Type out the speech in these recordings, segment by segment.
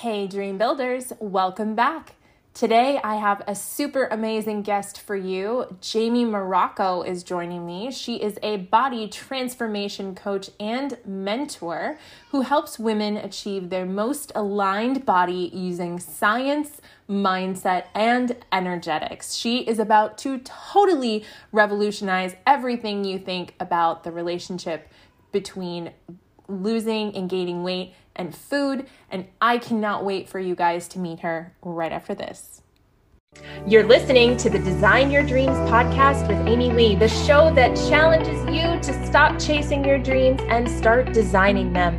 Hey, Dream Builders, welcome back. Today, I have a super amazing guest for you. Jaime Morocco is joining me. She is a body transformation coach and mentor who helps women achieve their most aligned body using science, mindset, and energetics. She is about to totally revolutionize everything you think about the relationship between losing and gaining weight and food, and I cannot wait for you guys to meet her right after this. You're listening to the Design Your Dreams podcast with Amy Lee, the show that challenges you to stop chasing your dreams and start designing them.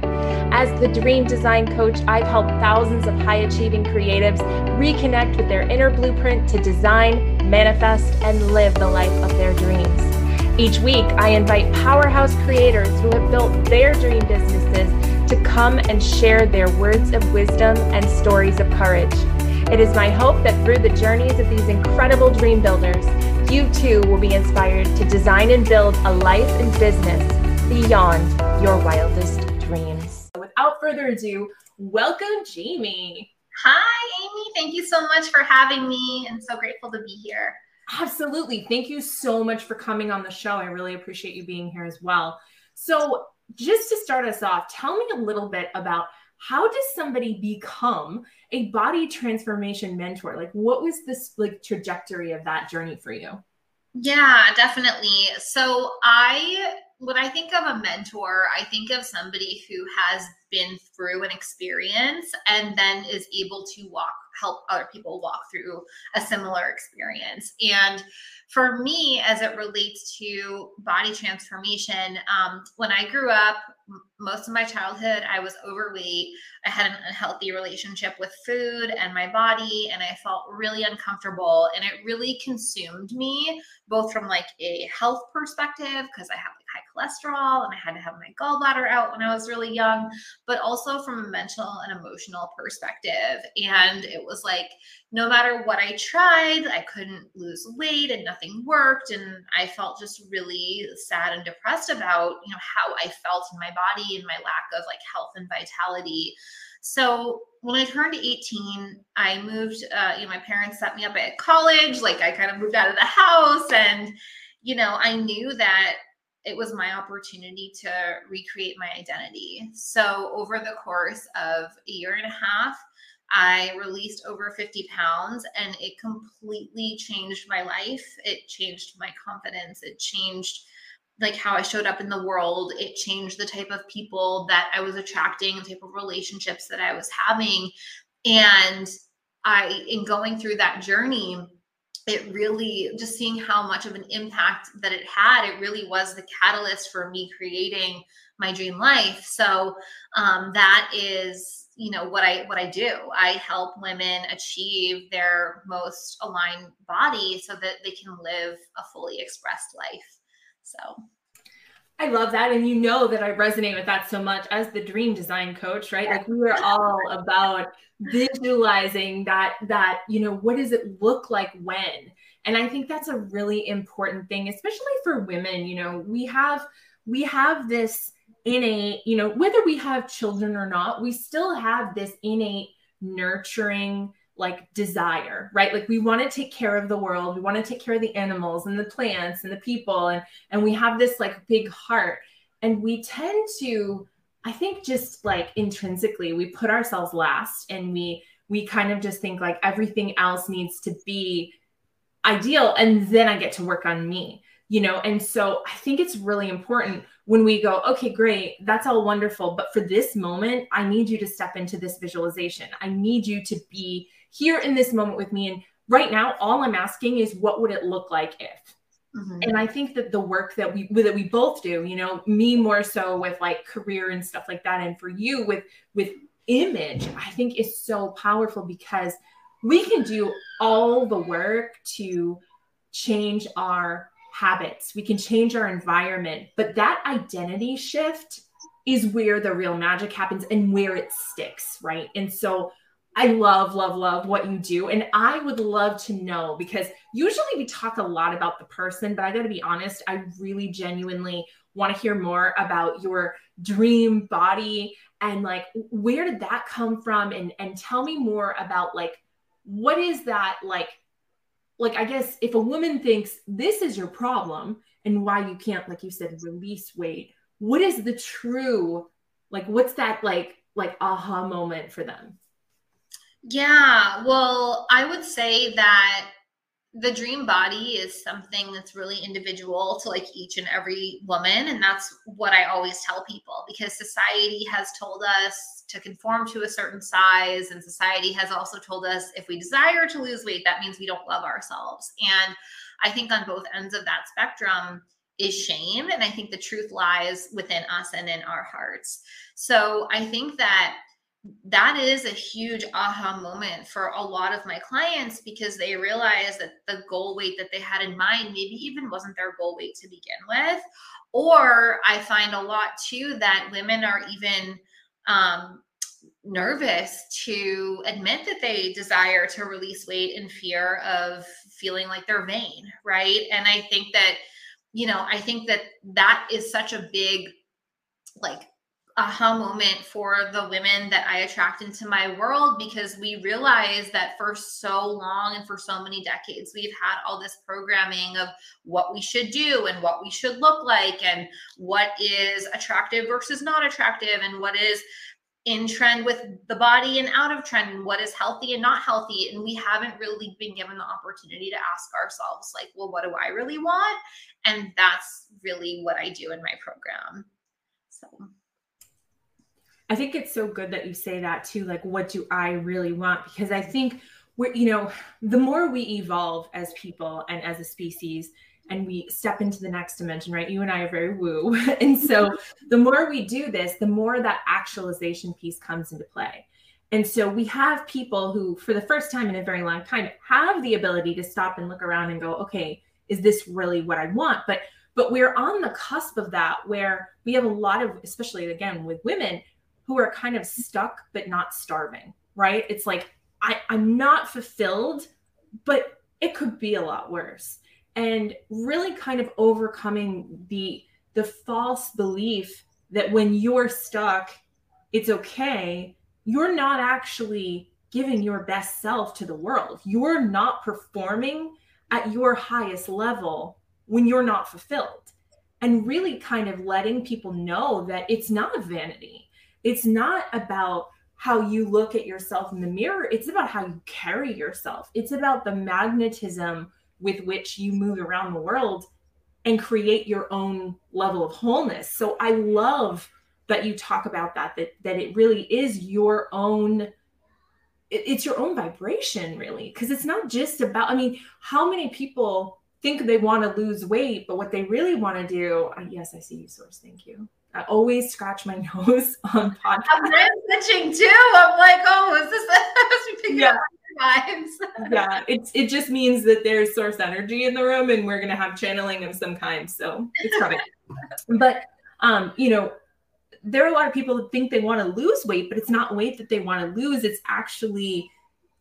As the dream design coach, I've helped thousands of high achieving creatives reconnect with their inner blueprint to design, manifest, and live the life of their dreams. Each week, I invite powerhouse creators who have built their dream businesses to come and share their words of wisdom and stories of courage. It is my hope that through the journeys of these incredible dream builders, you too will be inspired to design and build a life and business beyond your wildest dreams. Without further ado, welcome, Jaime. Hi, Amy. Thank you so much for having me. I'm so grateful to be here. Absolutely. Thank you so much for coming on the show. I really appreciate you being here as well. So, just to start us off, tell me a little bit about how does somebody become a body transformation mentor? Like what was this like trajectory of that journey for you? Yeah, definitely. So I when I think of a mentor, I think of somebody who has been through an experience and then is able to walk help other people walk through a similar experience. And for me, as it relates to body transformation, um, when I grew up, most of my childhood, I was overweight. I had an unhealthy relationship with food and my body, and I felt really uncomfortable. And it really consumed me, both from like a health perspective, because I have cholesterol and I had to have my gallbladder out when I was really young, but also from a mental and emotional perspective. And it was like, no matter what I tried, I couldn't lose weight and nothing worked. And I felt just really sad and depressed about, you know, how I felt in my body and my lack of like health and vitality. So when I turned 18, I moved, uh, you know, my parents set me up at college. Like I kind of moved out of the house and, you know, I knew that it was my opportunity to recreate my identity. So over the course of a year and a half, I released over 50 pounds and it completely changed my life. It changed my confidence. It changed like how I showed up in the world. It changed the type of people that I was attracting, the type of relationships that I was having. And I, in going through that journey, it really just seeing how much of an impact that it had it really was the catalyst for me creating my dream life. So um, that is you know what i what i do. I help women achieve their most aligned body so that they can live a fully expressed life. So I love that. And you know that I resonate with that so much as the dream design coach, right? Like we are all about visualizing that, that, you know, what does it look like when? And I think that's a really important thing, especially for women. You know, we have, we have this innate, you know, whether we have children or not, we still have this innate nurturing like desire, right? Like we want to take care of the world, we want to take care of the animals and the plants and the people and and we have this like big heart and we tend to I think just like intrinsically we put ourselves last and we we kind of just think like everything else needs to be ideal and then I get to work on me, you know? And so I think it's really important when we go, okay, great, that's all wonderful. But for this moment, I need you to step into this visualization. I need you to be here in this moment with me. And right now, all I'm asking is what would it look like if? Mm-hmm. And I think that the work that we that we both do, you know, me more so with like career and stuff like that, and for you with with image, I think is so powerful because we can do all the work to change our habits. We can change our environment, but that identity shift is where the real magic happens and where it sticks, right? And so I love, love, love what you do. And I would love to know because usually we talk a lot about the person, but I got to be honest, I really genuinely want to hear more about your dream body and like where did that come from and and tell me more about like what is that like like i guess if a woman thinks this is your problem and why you can't like you said release weight what is the true like what's that like like aha moment for them yeah well i would say that the dream body is something that's really individual to like each and every woman and that's what i always tell people because society has told us to conform to a certain size and society has also told us if we desire to lose weight that means we don't love ourselves. And i think on both ends of that spectrum is shame and i think the truth lies within us and in our hearts. So i think that that is a huge aha moment for a lot of my clients because they realize that the goal weight that they had in mind maybe even wasn't their goal weight to begin with. Or I find a lot too that women are even um, nervous to admit that they desire to release weight in fear of feeling like they're vain, right? And I think that, you know, I think that that is such a big, like, aha moment for the women that I attract into my world because we realize that for so long and for so many decades, we've had all this programming of what we should do and what we should look like and what is attractive versus not attractive and what is in trend with the body and out of trend and what is healthy and not healthy. And we haven't really been given the opportunity to ask ourselves like well what do i really want? And that's really what i do in my program. So I think it's so good that you say that too. Like, what do I really want? Because I think we're, you know, the more we evolve as people and as a species, and we step into the next dimension, right? You and I are very woo. and so the more we do this, the more that actualization piece comes into play. And so we have people who, for the first time in a very long time, have the ability to stop and look around and go, okay, is this really what I want? But but we're on the cusp of that where we have a lot of, especially again with women, who are kind of stuck but not starving, right? It's like I, I'm not fulfilled, but it could be a lot worse. And really kind of overcoming the the false belief that when you're stuck, it's okay. You're not actually giving your best self to the world. You're not performing at your highest level when you're not fulfilled. And really kind of letting people know that it's not a vanity it's not about how you look at yourself in the mirror. It's about how you carry yourself. It's about the magnetism with which you move around the world and create your own level of wholeness. So i love that you talk about that that that it really is your own it's your own vibration really because it's not just about i mean how many people think they want to lose weight but what they really want to do yes i see you source. Thank you I always scratch my nose on podcasts. I'm switching too. I'm like, oh, is this yeah. yeah, it's it just means that there's source energy in the room and we're gonna have channeling of some kind. So it's coming. but um, you know, there are a lot of people that think they want to lose weight, but it's not weight that they want to lose. It's actually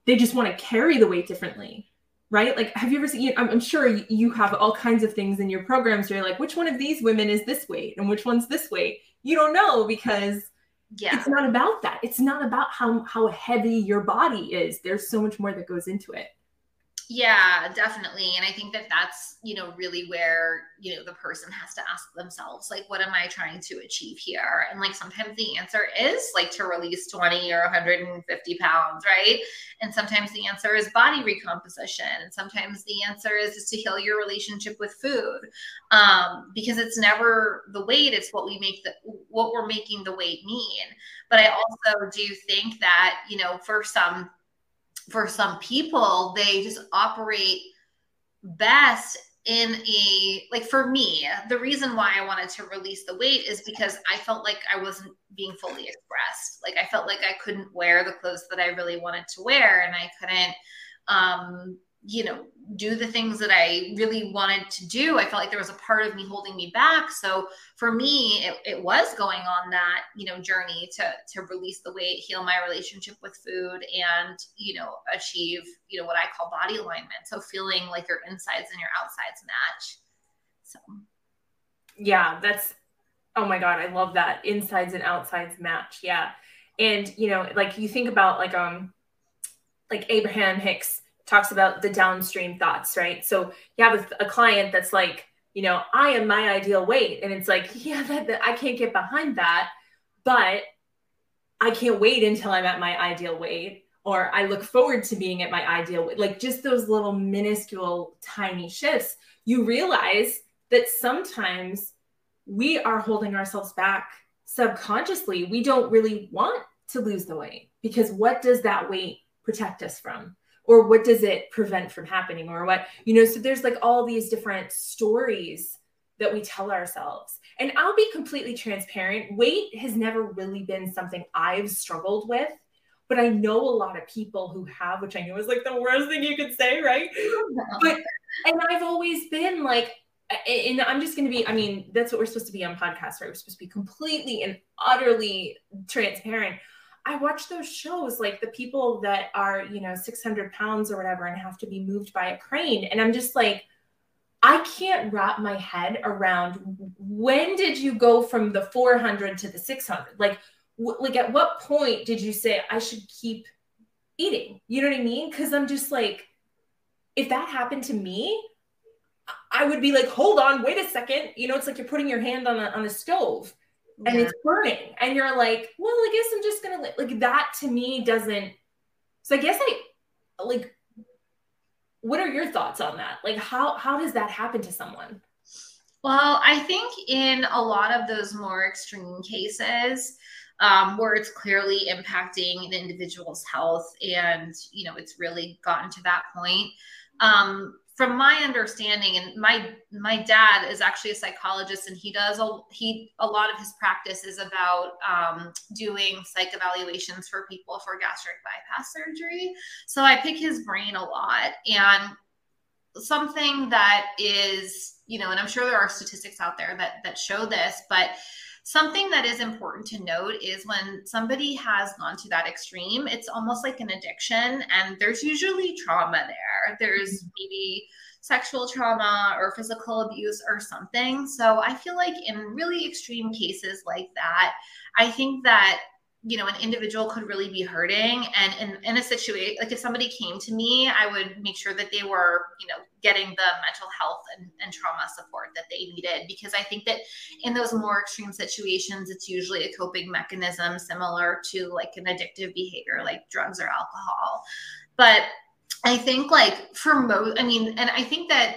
they just want to carry the weight differently right? Like, have you ever seen? I'm, I'm sure you have all kinds of things in your programs. Where you're like, which one of these women is this weight, and which one's this weight? You don't know because yeah. it's not about that. It's not about how how heavy your body is. There's so much more that goes into it. Yeah, definitely. And I think that that's, you know, really where, you know, the person has to ask themselves, like, what am I trying to achieve here? And like sometimes the answer is like to release 20 or 150 pounds, right? And sometimes the answer is body recomposition. And sometimes the answer is just to heal your relationship with food. Um, because it's never the weight, it's what we make the what we're making the weight mean. But I also do think that, you know, for some for some people, they just operate best in a like for me the reason why i wanted to release the weight is because i felt like i wasn't being fully expressed. Like i felt like i couldn't wear the clothes that i really wanted to wear and i couldn't um you know, do the things that I really wanted to do. I felt like there was a part of me holding me back. So for me, it, it was going on that, you know, journey to to release the weight, heal my relationship with food, and, you know, achieve, you know, what I call body alignment. So feeling like your insides and your outsides match. So yeah, that's Oh my god, I love that insides and outsides match. Yeah, and you know, like you think about like um, like Abraham Hicks talks about the downstream thoughts, right? So you have a, a client that's like, you know, I am my ideal weight, and it's like, yeah, that, that I can't get behind that, but I can't wait until I'm at my ideal weight, or I look forward to being at my ideal weight. Like just those little minuscule, tiny shifts, you realize that sometimes we are holding ourselves back subconsciously. We don't really want to lose the weight because what does that weight protect us from? Or what does it prevent from happening? Or what, you know, so there's like all these different stories that we tell ourselves. And I'll be completely transparent. Weight has never really been something I've struggled with, but I know a lot of people who have, which I know is like the worst thing you could say, right? But and I've always been like, and I'm just going to be, I mean, that's what we're supposed to be on podcasts, right? We're supposed to be completely and utterly transparent. I watch those shows, like the people that are, you know, 600 pounds or whatever and have to be moved by a crane. And I'm just like, I can't wrap my head around when did you go from the 400 to the 600? Like, w- like at what point did you say I should keep eating? You know what I mean? Because I'm just like, if that happened to me, I would be like, hold on, wait a second. You know, it's like you're putting your hand on a on a stove and yeah. it's burning, and you're like, well, I guess I'm just gonna like that. To me, doesn't. So I guess I like what are your thoughts on that? Like how how does that happen to someone? Well, I think in a lot of those more extreme cases, um, where it's clearly impacting an individual's health, and you know it's really gotten to that point. Um, from my understanding and my my dad is actually a psychologist and he does a he a lot of his practice is about um, doing psych evaluations for people for gastric bypass surgery. So i pick his brain a lot and something that is you know and i'm sure there are statistics out there that that show this but Something that is important to note is when somebody has gone to that extreme, it's almost like an addiction, and there's usually trauma there. There's mm-hmm. maybe sexual trauma or physical abuse or something. So I feel like in really extreme cases like that, I think that you know an individual could really be hurting. And in, in a situation like if somebody came to me i would make sure that they were you know getting the mental health and, and trauma support that they needed. Because i think that in those more extreme situations it's usually a coping mechanism similar to like an addictive behavior like drugs or alcohol. But i think like for most i mean and i think that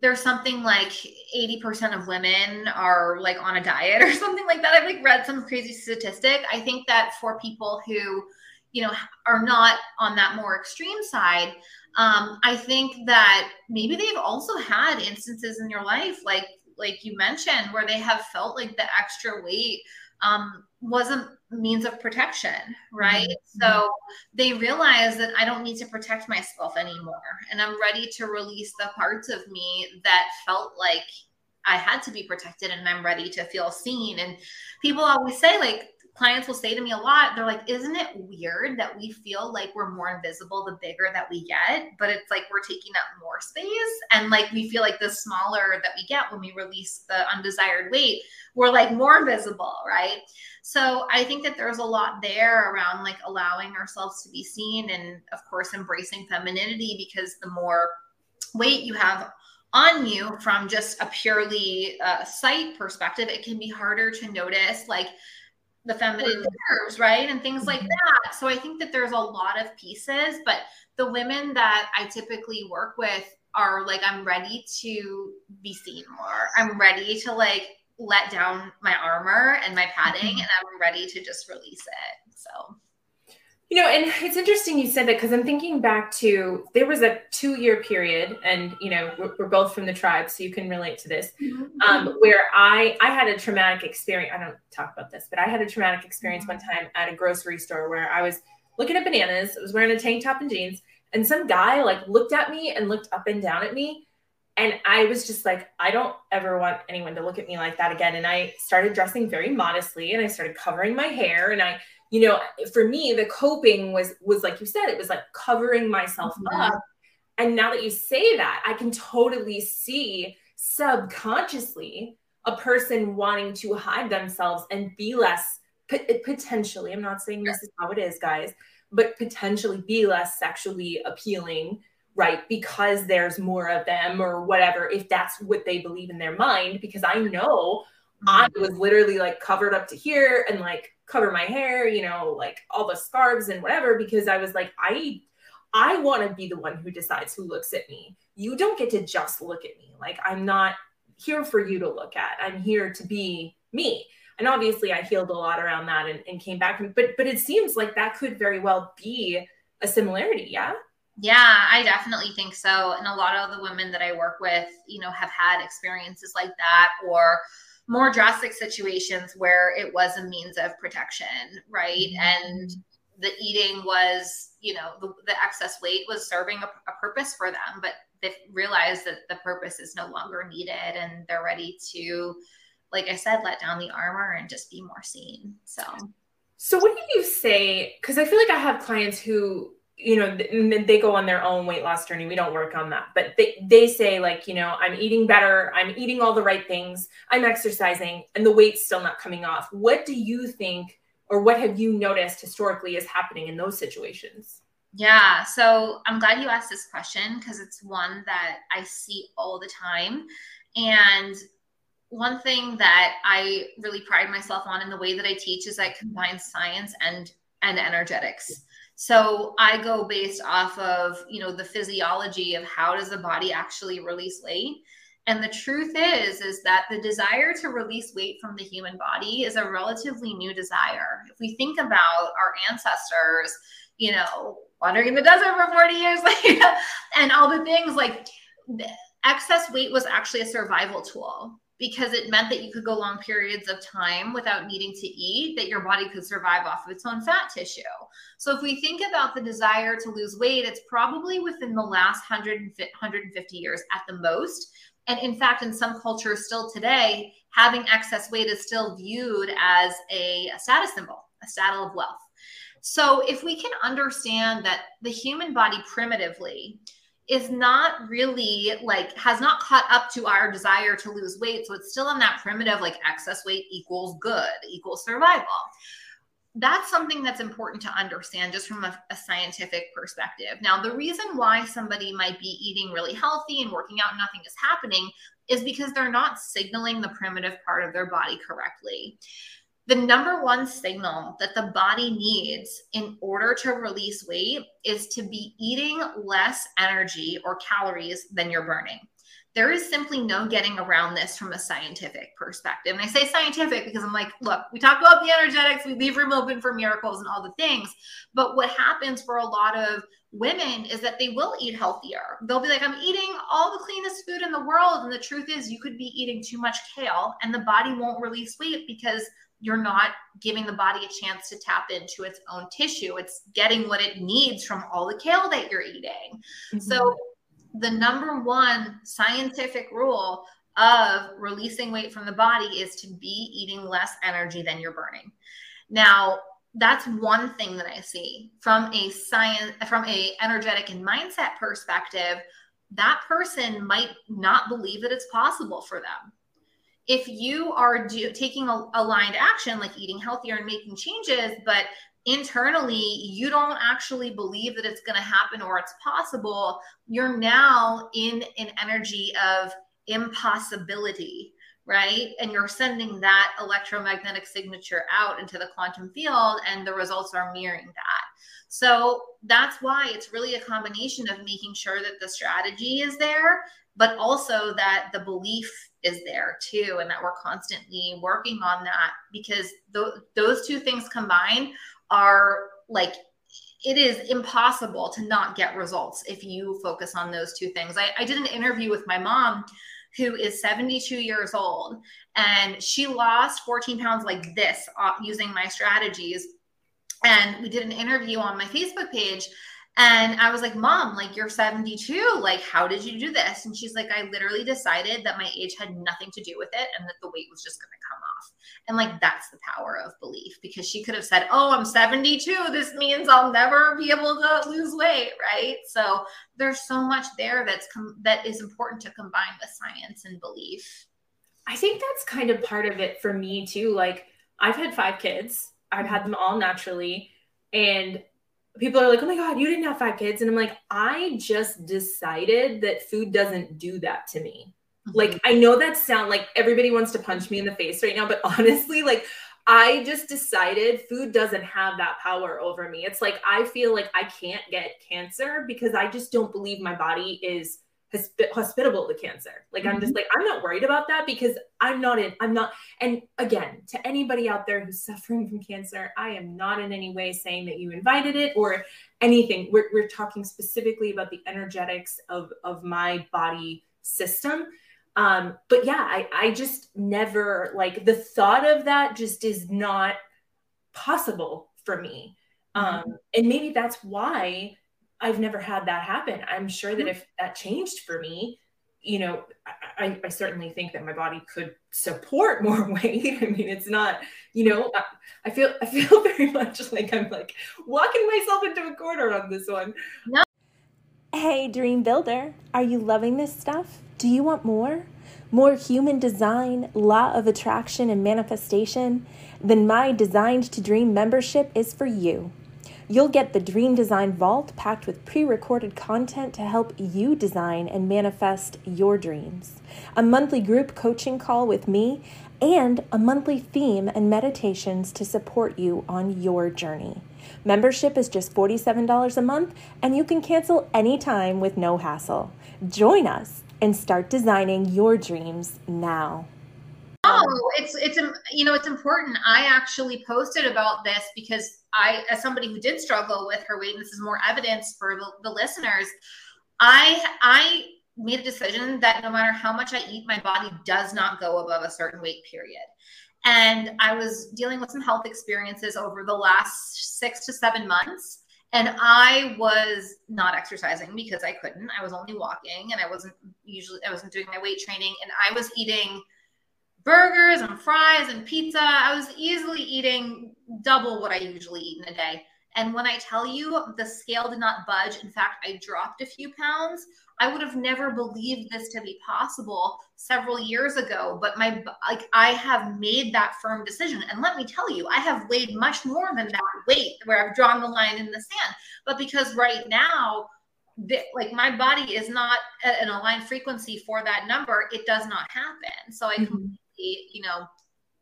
there's something like 80% of women are like on a diet or something like that. I've like read some crazy statistic. I think that for people who, you know, are not on that more extreme side, um, I think that maybe they've also had instances in your life, like like you mentioned, where they have felt like the extra weight um, was a means of protection, right? Mm-hmm. So they realize that I don't need to protect myself anymore. And I'm ready to release the parts of me that felt like I had to be protected and I'm ready to feel seen. And people always say, like, clients will say to me a lot, they're like, isn't it weird that we feel like we're more invisible the bigger that we get? But it's like we're taking up more space. And like we feel like the smaller that we get when we release the undesired weight, we're like more visible, right? So I think that there's a lot there around like allowing ourselves to be seen and, of course, embracing femininity because the more weight you have on you from just a purely uh, sight perspective, it can be harder to notice like the feminine curves, right? And things like mm-hmm. that. So I think that there's a lot of pieces, but the women that I typically work with are like, I'm ready to be seen more. I'm ready to like let down my armor and my padding mm-hmm. and I'm ready to just release it. So you know, and it's interesting you said that because I'm thinking back to there was a two year period, and you know we're, we're, both from the tribe, so you can relate to this, mm-hmm. um, where I I had a traumatic experience. I don't talk about this, but I had a traumatic experience one time at a grocery store where I was looking at bananas. I was wearing a tank top and jeans, and some guy like looked at me and looked up and down at me, and I was just like, I don't ever want anyone to look at me like that again. And I started dressing very modestly, and I started covering my hair, and I you know for me the coping was was like you said it was like covering myself mm-hmm. up and now that you say that i can totally see subconsciously a person wanting to hide themselves and be less potentially i'm not saying this is how it is guys but potentially be less sexually appealing right because there's more of them or whatever if that's what they believe in their mind because i know i was literally like covered up to here and like cover my hair you know like all the scarves and whatever because i was like i i want to be the one who decides who looks at me. You don't get to just look at me. Like i'm not here for you to look at. I'm here to be me. And obviously i healed a lot around that and, and came back but but it seems like that could very well be a similarity yeah? Yeah, I definitely think so. And a lot of the women that I work with, you know, have had experiences like that or more drastic situations where it was a means of protection, right? Mm-hmm. And the eating was, you know, the, the excess weight was serving a, a purpose for them, but they realized that the purpose is no longer needed and they're ready to, like I said, let down the armor and just be more seen. So, so what do you say? Because I feel like I have clients who you know, they go on their own weight loss journey. We don't work on that, but they, they say like, you know, I'm eating better. I'm eating all the right things. I'm exercising and the weight's still not coming off. What do you think, or what have you noticed historically is happening in those situations? Yeah. So I'm glad you asked this question because it's one that I see all the time. And one thing that I really pride myself on in the way that I teach is I combine science and and energetics. So I go based off of, you know, the physiology of how does the body actually release weight. And the truth is, is that the desire to release weight from the human body is a relatively new desire. If we think about our ancestors, you know, wandering in the desert for 40 years and all the things like excess weight was actually a survival tool because it meant that you could go long periods of time without needing to eat, that your body could survive off of its own fat tissue. So, if we think about the desire to lose weight, it's probably within the last 150 years at the most. And in fact, in some cultures still today, having excess weight is still viewed as a, a status symbol, a saddle of wealth. So, if we can understand that the human body primitively, is not really like has not caught up to our desire to lose weight. So it's still in that primitive like excess weight equals good equals survival. That's something that's important to understand just from a, a, scientific perspective. Now the reason why somebody might be eating really healthy and working out and nothing is happening is because they're not signaling the primitive part of their body correctly the number one signal that the body needs in order to release weight is to be eating less energy or calories than you're burning. There is simply no getting around this from a scientific perspective. And I say scientific because I'm like, look, we talk about the energetics, we leave room open for miracles and all the things. But what happens for a lot of women is that they will eat healthier. They'll be like, I'm eating all the cleanest food in the world. And the truth is, you could be eating too much kale and the body won't release weight because you're not giving the body a chance to tap into its own tissue. It's getting what it needs from all the kale that you're eating. Mm-hmm. So, the number one scientific rule of releasing weight from the body is to be eating less energy than you're burning. Now, that's one thing that I see from a science from a energetic and mindset perspective, that person might not believe that it's possible for them if you are do, taking a, aligned action like eating healthier and making changes but internally you don't actually believe that it's going to happen or it's possible you're now in an energy of impossibility right? And you're sending that electromagnetic signature out into the quantum field and the results are mirroring that. So that's why it's really a combination of making sure that the strategy is there but also that the belief is there too and that we're constantly working on that because th- those two things combined are like it is impossible to not get results if you focus on those two things. I, I did an interview with my mom who is 72 years old and she lost 14 pounds like this uh, using my strategies. And we did an interview on my facebook page and I was like, Mom, like you're 72. Like, how did you do this? And she's like, I literally decided that my age had nothing to do with it and that the weight was just going to come off. And like, that's the power of belief because she could have said, Oh, I'm 72. This means I'll never be able to lose weight. Right. So there's so much there that's com- that is important to combine with science and belief. I think that's kind of part of it for me too. Like I've had five kids. I've had them all naturally. And people are like, oh my God, you didn't have five kids. And I'm like, I just decided that food doesn't do that to me. Mm-hmm. Like, I know that sound like everybody wants to punch me in the face right now, but honestly, like, I just decided food doesn't have that power over me. It's like I feel like I can't get cancer because I just don't believe my body is hospitable to cancer. Like mm-hmm. I'm just mm-hmm. like I'm not worried about that because I'm not in I'm not and again to anybody out there who's suffering from cancer, I am not in any way saying that you invited it or anything. We're we're talking specifically about the energetics of of my body system. Um but yeah, I I just never like the thought of that just is not possible for me. Mm-hmm. Um and maybe that's why I've never had that happen. I'm sure that mm-hmm. if that changed for me, you know, I, I, certainly think that my body could support more weight. I mean, it's not, you know, I feel I feel very much like I'm like walking myself into a corner on this one. No. Hey, dream builder, are you loving this stuff? Do you want more? More human design, law of attraction, and manifestation? Then my Designed to Dream membership is for you. You'll get the Dream Design Vault packed with pre recorded content to help you design and manifest your dreams, a monthly group coaching call with me, and a monthly theme and meditations to support you on your journey. Membership is just $47 a month, and you can cancel anytime with no hassle. Join us and start designing your dreams now. Oh, um, it's it's you know it's important. I actually posted about this because I, as somebody who did struggle with her weight, and this is more evidence for the, the listeners, I I made a decision that no matter how much I eat, my body does not go above a certain weight period. And I was dealing with some health experiences over the last six to seven months. And I was not exercising because I couldn't. I was only walking and I wasn't usually, I wasn't doing my weight training. And I was eating burgers and fries and pizza. I was easily eating double what I usually eat in a day. And when I tell you the scale did not budge, in fact, I dropped a few pounds. I would have never believed this to be possible several years ago, but my like I have made that firm decision. And let me tell you, I have weighed much more than that weight where I've drawn the line in the sand. But because right now, the, like my body is not at an aligned frequency for that number, it does not happen. So I mm-hmm you know,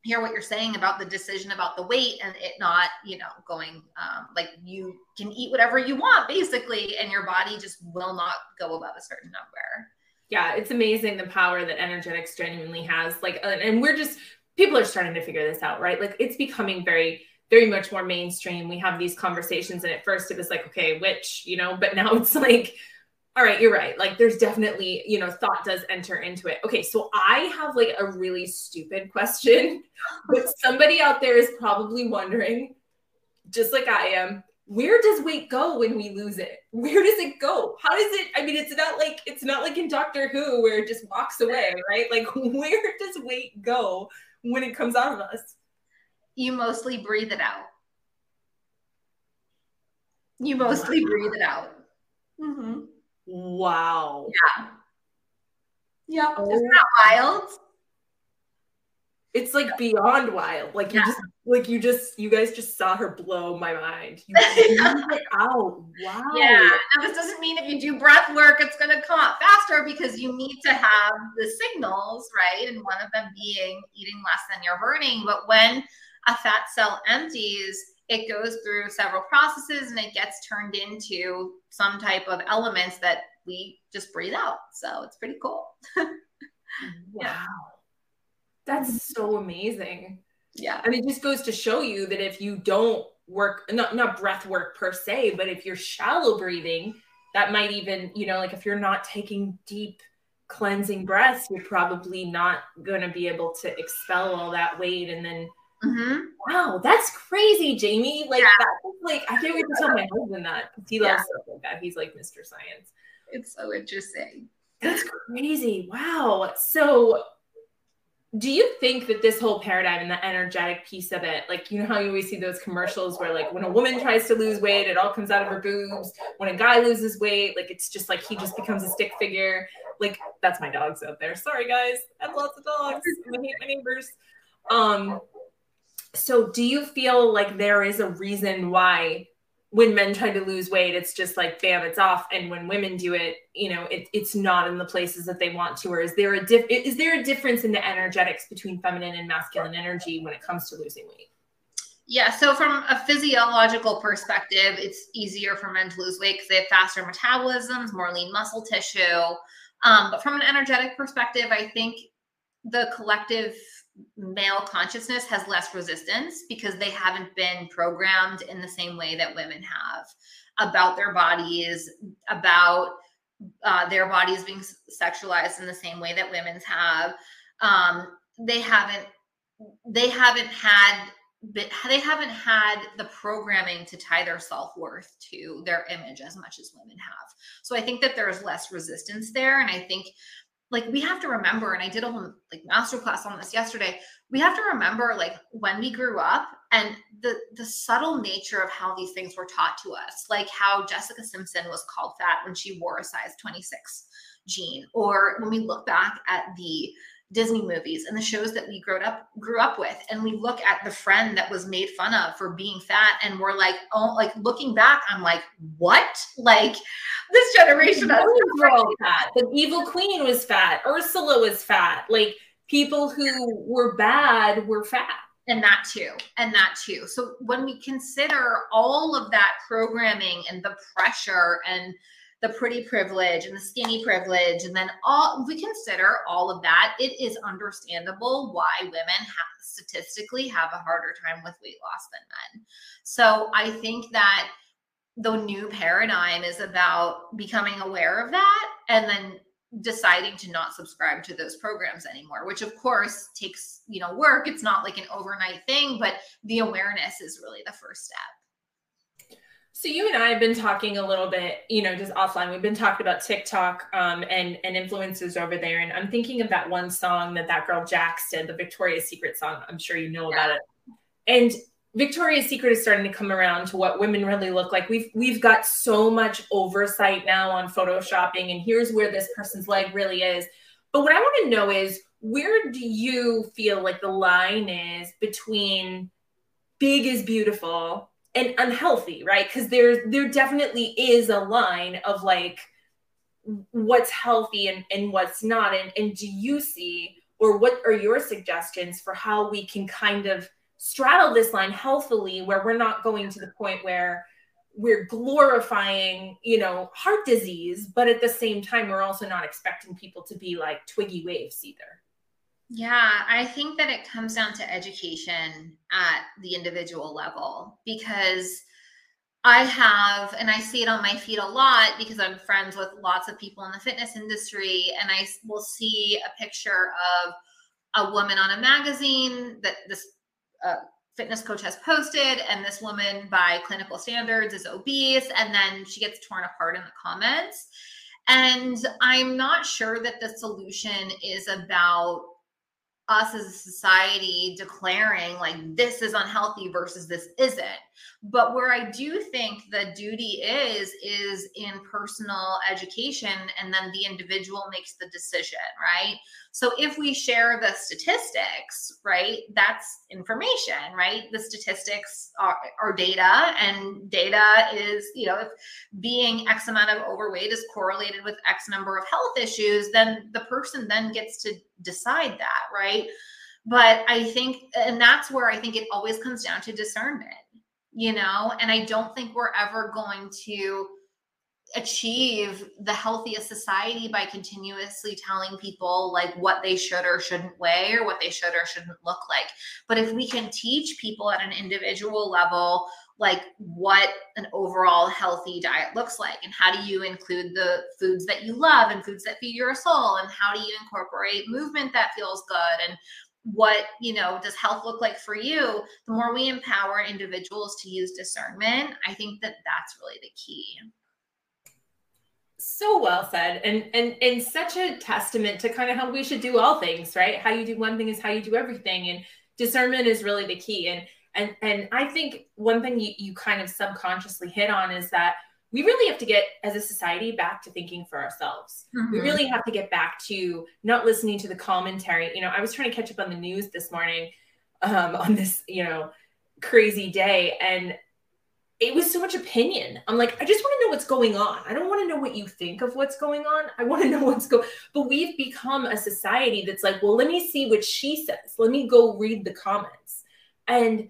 hear what you're saying about the decision about the weight and it not, you know, going um, like you can eat whatever you want basically, and your body just will not go above a certain number. Yeah, it's amazing the power that energetics genuinely has. Like, and we're just people are starting to figure this out, right? Like, it's becoming very very much more mainstream. We have these conversations, and at first it was like, okay, which, you know, but now it's like, all right, you're right. Like there's definitely, you know, thought does enter into it. Okay, so I have like a really stupid question, but somebody out there is probably wondering, just like I am, where does weight go when we lose it? Where does it go? How does it? I mean, it's not like it's not like in Doctor Who where it just walks away, right? Like where does weight go when it comes out of us? You mostly breathe it out. You mostly breathe it out. Mm-hmm. Wow. Yeah. Yeah. Oh. Isn't that wild? It's like beyond wild. Like you yeah. just like you just you guys just saw her blow my mind. You it out. Wow. Yeah. Now this doesn't mean if you do breath work, it's gonna come out faster because you need to have the signals, right? And one of them being eating less than you're burning. But when a fat cell empties, it goes through several processes and it gets turned into some type of elements that we just breathe out. So it's pretty cool. wow. That's so amazing. Yeah. I mean, it just goes to show you that if you don't work, not, not breath work per se, but if you're shallow breathing, that might even, you know, like if you're not taking deep cleansing breaths, you're probably not going to be able to expel all that weight and then Mm-hmm. Wow, that's crazy, Jaime. Like yeah. that's like I can't wait to tell my husband that he loves yeah. stuff like that. He's like Mr. Science. It's so interesting. That's crazy. Wow. So do you think that this whole paradigm and the energetic piece of it, like you know how you always see those commercials where like when a woman tries to lose weight, it all comes out of her boobs. When a guy loses weight, like it's just like he just becomes a stick figure. Like that's my dogs out there. Sorry guys, I have lots of dogs. I hate my neighbors. Um, so do you feel like there is a reason why when men try to lose weight, it's just like bam, it's off. And when women do it, you know, it, it's not in the places that they want to. Or is there a diff- is there a difference in the energetics between feminine and masculine energy when it comes to losing weight? Yeah, so from a physiological perspective, it's easier for men to lose weight because they have faster metabolisms, more lean muscle tissue. Um, but from an energetic perspective, I think the collective male consciousness has less resistance because they haven't been programmed in the same way that women have about their bodies, about uh, their bodies being sexualized in the same way that women's have. Um, they haven't they haven't had they haven't had the programming to tie their self-worth to their image as much as women have so i think that there's less resistance there and i think like we have to remember and i did a whole like master class on this yesterday we have to remember like when we grew up and the the subtle nature of how these things were taught to us like how jessica simpson was called fat when she wore a size 26 jean or when we look back at the Disney movies and the shows that we grew up grew up with, and we look at the friend that was made fun of for being fat, and we're like, oh, like looking back, I'm like, what? Like this generation all fat. The evil queen was fat. Ursula was fat. Like people who were bad were fat. And that too. And that too. So when we consider all of that programming and the pressure and the pretty privilege and the skinny privilege and then all we consider all of that it is understandable why women have statistically have a harder time with weight loss than men. So i think that the new paradigm is about becoming aware of that and then deciding to not subscribe to those programs anymore which of course takes you know work. It's not like an overnight thing but the awareness is really the first step so you and I have been talking a little bit, you know, just offline. We've been talking about TikTok um, and and influencers over there, and I'm thinking of that one song that that girl Jax did, the Victoria's Secret song. I'm sure you know yeah. about it. And Victoria's Secret is starting to come around to what women really look like. We've we've got so much oversight now on photoshopping, and here's where this person's leg really is. But what I want to know is where do you feel like the line is between big is beautiful and unhealthy, right? Because there there definitely is a line of like what's healthy and, and what's not. And, and do you see or what are your suggestions for how we can kind of straddle this line healthily where we're not going to the point where we're glorifying, you know, heart disease, but at the same time, we're also not expecting people to be like twiggy waves either. Yeah, I think that it comes down to education at the individual level because I have, and I see it on my feed a lot because I'm friends with lots of people in the fitness industry, and I will see a picture of a woman on a magazine that this uh, fitness coach has posted, and this woman, by clinical standards, is obese, and then she gets torn apart in the comments. And I'm not sure that the solution is about us as a society declaring like this is unhealthy versus this isn't. But where I do think the duty is, is in personal education, and then the individual makes the decision, right? So if we share the statistics, right, that's information, right? The statistics are, are data, and data is, you know, if being X amount of overweight is correlated with X number of health issues, then the person then gets to decide that, right? But I think, and that's where I think it always comes down to discernment, you know, and I don't think we're ever going to achieve the healthiest society by continuously telling people like what they should or shouldn't weigh or what they should or shouldn't look like. But if we can teach people at an individual level like what an overall healthy diet looks like and how do you include the foods that you love and foods that feed your soul and how do you incorporate movement that feels good and what you know does health look like for you the more we empower individuals to use discernment i think that that's really the key. So well said and and and such a testament to kind of how we should do all things right? How you do one thing is how you do everything and discernment is really the key and and and i think one thing you, you kind of subconsciously hit on is that we really have to get as a society back to thinking for ourselves mm-hmm. we really have to get back to not listening to the commentary you know i was trying to catch up on the news this morning um, on this you know crazy day and it was so much opinion. I'm like, I just want to know what's going on. I don't want to know what you think of what's going on. I want to know what's going. But we've become a society that's like, well, let me see what she says. Let me go read the comments. And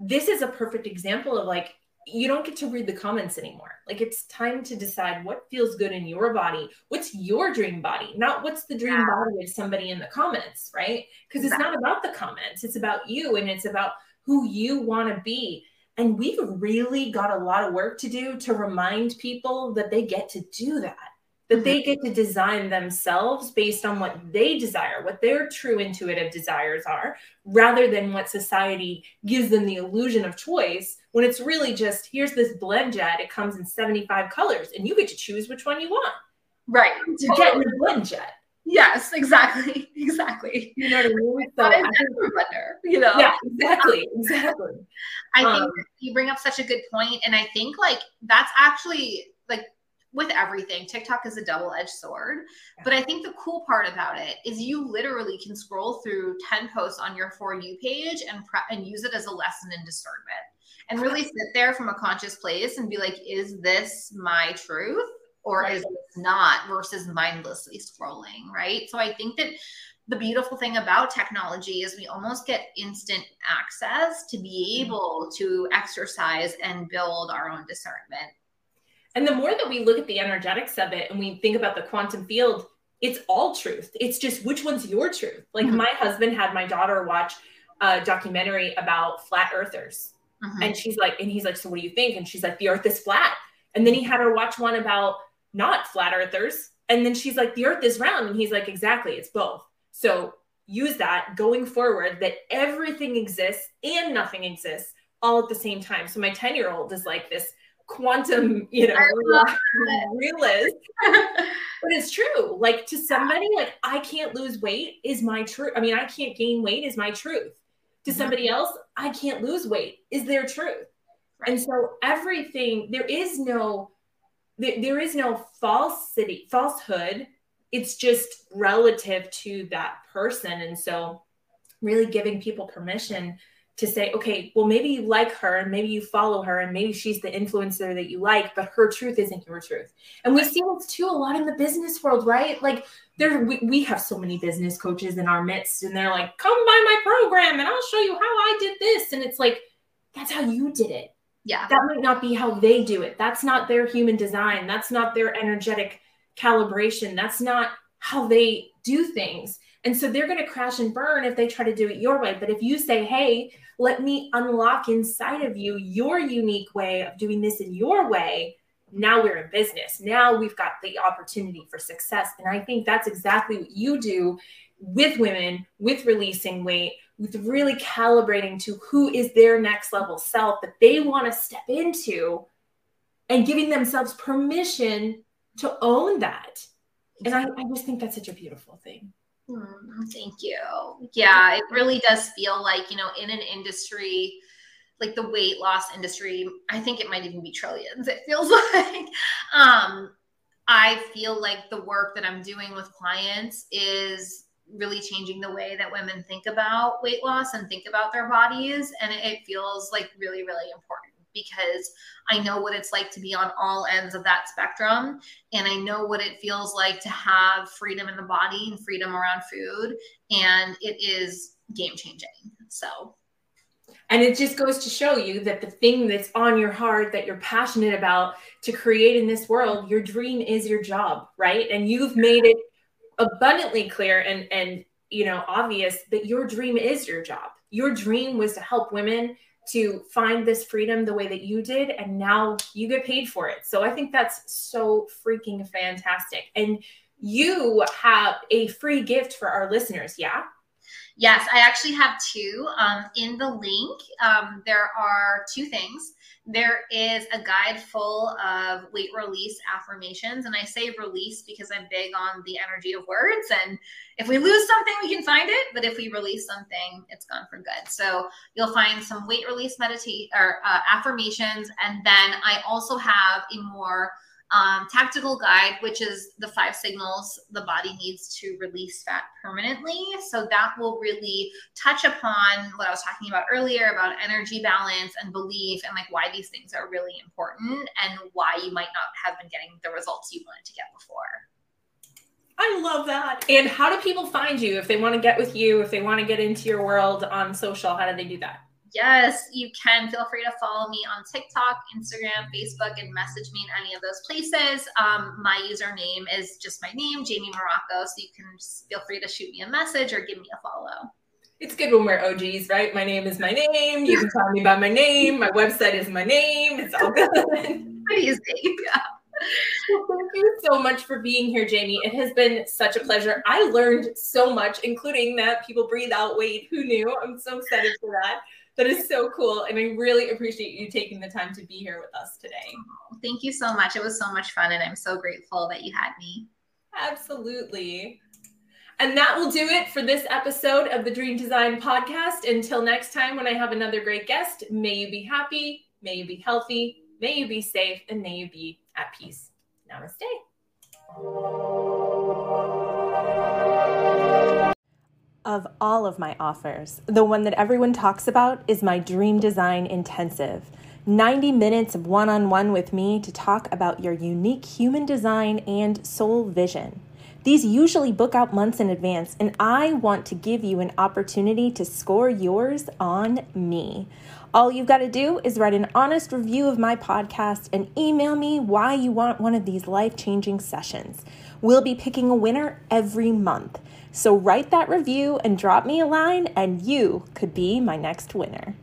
this is a perfect example of like you don't get to read the comments anymore. Like it's time to decide what feels good in your body. What's your dream body? Not what's the dream yeah. body of somebody in the comments, right? Because exactly. it's not about the comments. It's about you and it's about who you want to be and we've really got a lot of work to do to remind people that they get to do that, that mm-hmm. they get to design themselves based on what they desire, what their true intuitive desires are, rather than what society gives them the illusion of choice when it's really just here's this BlendJet, it comes in 75 colors, and you get to choose which one you want. Right. To totally. get in the BlendJet. Yes, exactly. Exactly. You know what I mean? So is blender, you know? Yeah, exactly. Exactly. I um, think you bring up such a good point, And I think like that's actually like with everything, TikTok is a double-edged sword. Yeah. But I think the cool part about it is you literally can scroll through 10 posts on your For You page and pre- and use it as a lesson in discernment and really sit there from a conscious place and be like, is this my truth? or right. is it not versus mindlessly scrolling, right? So I think that the beautiful thing about technology is we almost get instant access to be mm-hmm. able to exercise and build our own discernment. And the more that we look at the energetics of it and we think about the quantum field, it's all truth. It's just which one's your truth. Like mm-hmm. my husband had my daughter watch a documentary about flat earthers. Mm-hmm. And she's like, and he's like, so what do you think? And she's like, the earth is flat. And then he had her watch one about not flat earthers. And then she's like, the earth is round. And he's like, exactly, it's both. So use that going forward that everything exists and nothing exists all at the same time. So my 10 year old is like this quantum, you know, realist. but it's true. Like to somebody, like I can't lose weight is my truth. I mean, I can't gain weight is my truth. To mm-hmm. somebody else, I can't lose weight is their truth. Right. And so everything, there is no there, there is no falsity, falsehood. It's just relative to that person. And so, really giving people permission to say, okay, well, maybe you like her and maybe you follow her and maybe she's the influencer that you like, but her truth isn't your truth. And we see this too a lot in the business world, right? Like there we, we have so many business coaches in our midst and they're like, come buy my program and I'll show you how I did this. And it's like, that's how you did it. Yeah. That might not be how they do it. That's not their human design. That's not their energetic calibration. That's not how they do things. And so they're going to crash and burn if they try to do it your way. But if you say, hey, let me unlock inside of you your unique way of doing this in your way, now we're in business. Now we've got the opportunity for success. And I think that's exactly what you do with women, with releasing weight, with really calibrating to who is their next level self that they want to step into and giving themselves permission to own that. And I, I just think that's such a beautiful thing. Mm, thank you. Yeah, it really does feel like, you know, in an industry like the weight loss industry, I think it might even be trillions. It feels like um I feel like the work that I'm doing with clients is really changing the way that women think about weight loss and think about their bodies. And it feels like really, really important because I know what it's like to be on all ends of that spectrum. And I know what it feels like to have freedom in the body and freedom around food. And it is game changing. So. And it just goes to show you that the thing that's on your heart that you're passionate about to create in this world, your dream is your job, right? And you've made it abundantly clear and and you know obvious that your dream is your job your dream was to help women to find this freedom the way that you did and now you get paid for it. So i think that's so freaking fantastic. And you have a free gift for our listeners yeah Yes, I actually have two. Um, in the link, um, there are two things. There is a guide full of weight release affirmations. And I say release because I'm big on the energy of words. And if we lose something, we can find it. But if we release something, it's gone for good. So you'll find some weight release meditate or uh, affirmations. And then I also have a more um, tactical guide, which is the five signals the body needs to release fat permanently. So that will really touch upon what I was talking about earlier about energy balance and belief and like why these things are really important and why you might not have been getting the results you wanted to get before. I love that. And how do people find you if they want to get with you, if they want to get into your world on social? How do they do that? Yes, you can. Feel free to follow me on TikTok, Instagram, Facebook, and message me in any of those places. Um, my username is just my name, Jaime Morocco. So you can feel free to shoot me a message or give me a follow. It's good when we're OGs, right? My name is my name. You can tell me by my name. My website is my name. It's all good. Pretty easy. Yeah. Well, thank you so much for being here, Jaime. It has been such a pleasure. I learned so much, including that people breathe out weight. Who knew? I'm so excited for that that is so cool. And I really appreciate you taking the time to be here with us today. Oh, thank you so much. It was so much fun. And I'm so grateful that you had me. Absolutely. And that will do it for this episode of the Dream Design Podcast. Until next time, when I have another great guest, may you be happy, may you be healthy, may you be safe, and may you be at peace. Namaste. Of all of my offers, the one that everyone talks about is my Dream Design Intensive. 90 minutes of one on one with me to talk about your unique human design and soul vision. These usually book out months in advance, and I want to give you an opportunity to score yours on me. All you've got to do is write an honest review of my podcast and email me why you want one of these life changing sessions. We'll be picking a winner every month. So write that review and drop me a line, and you could be my next winner.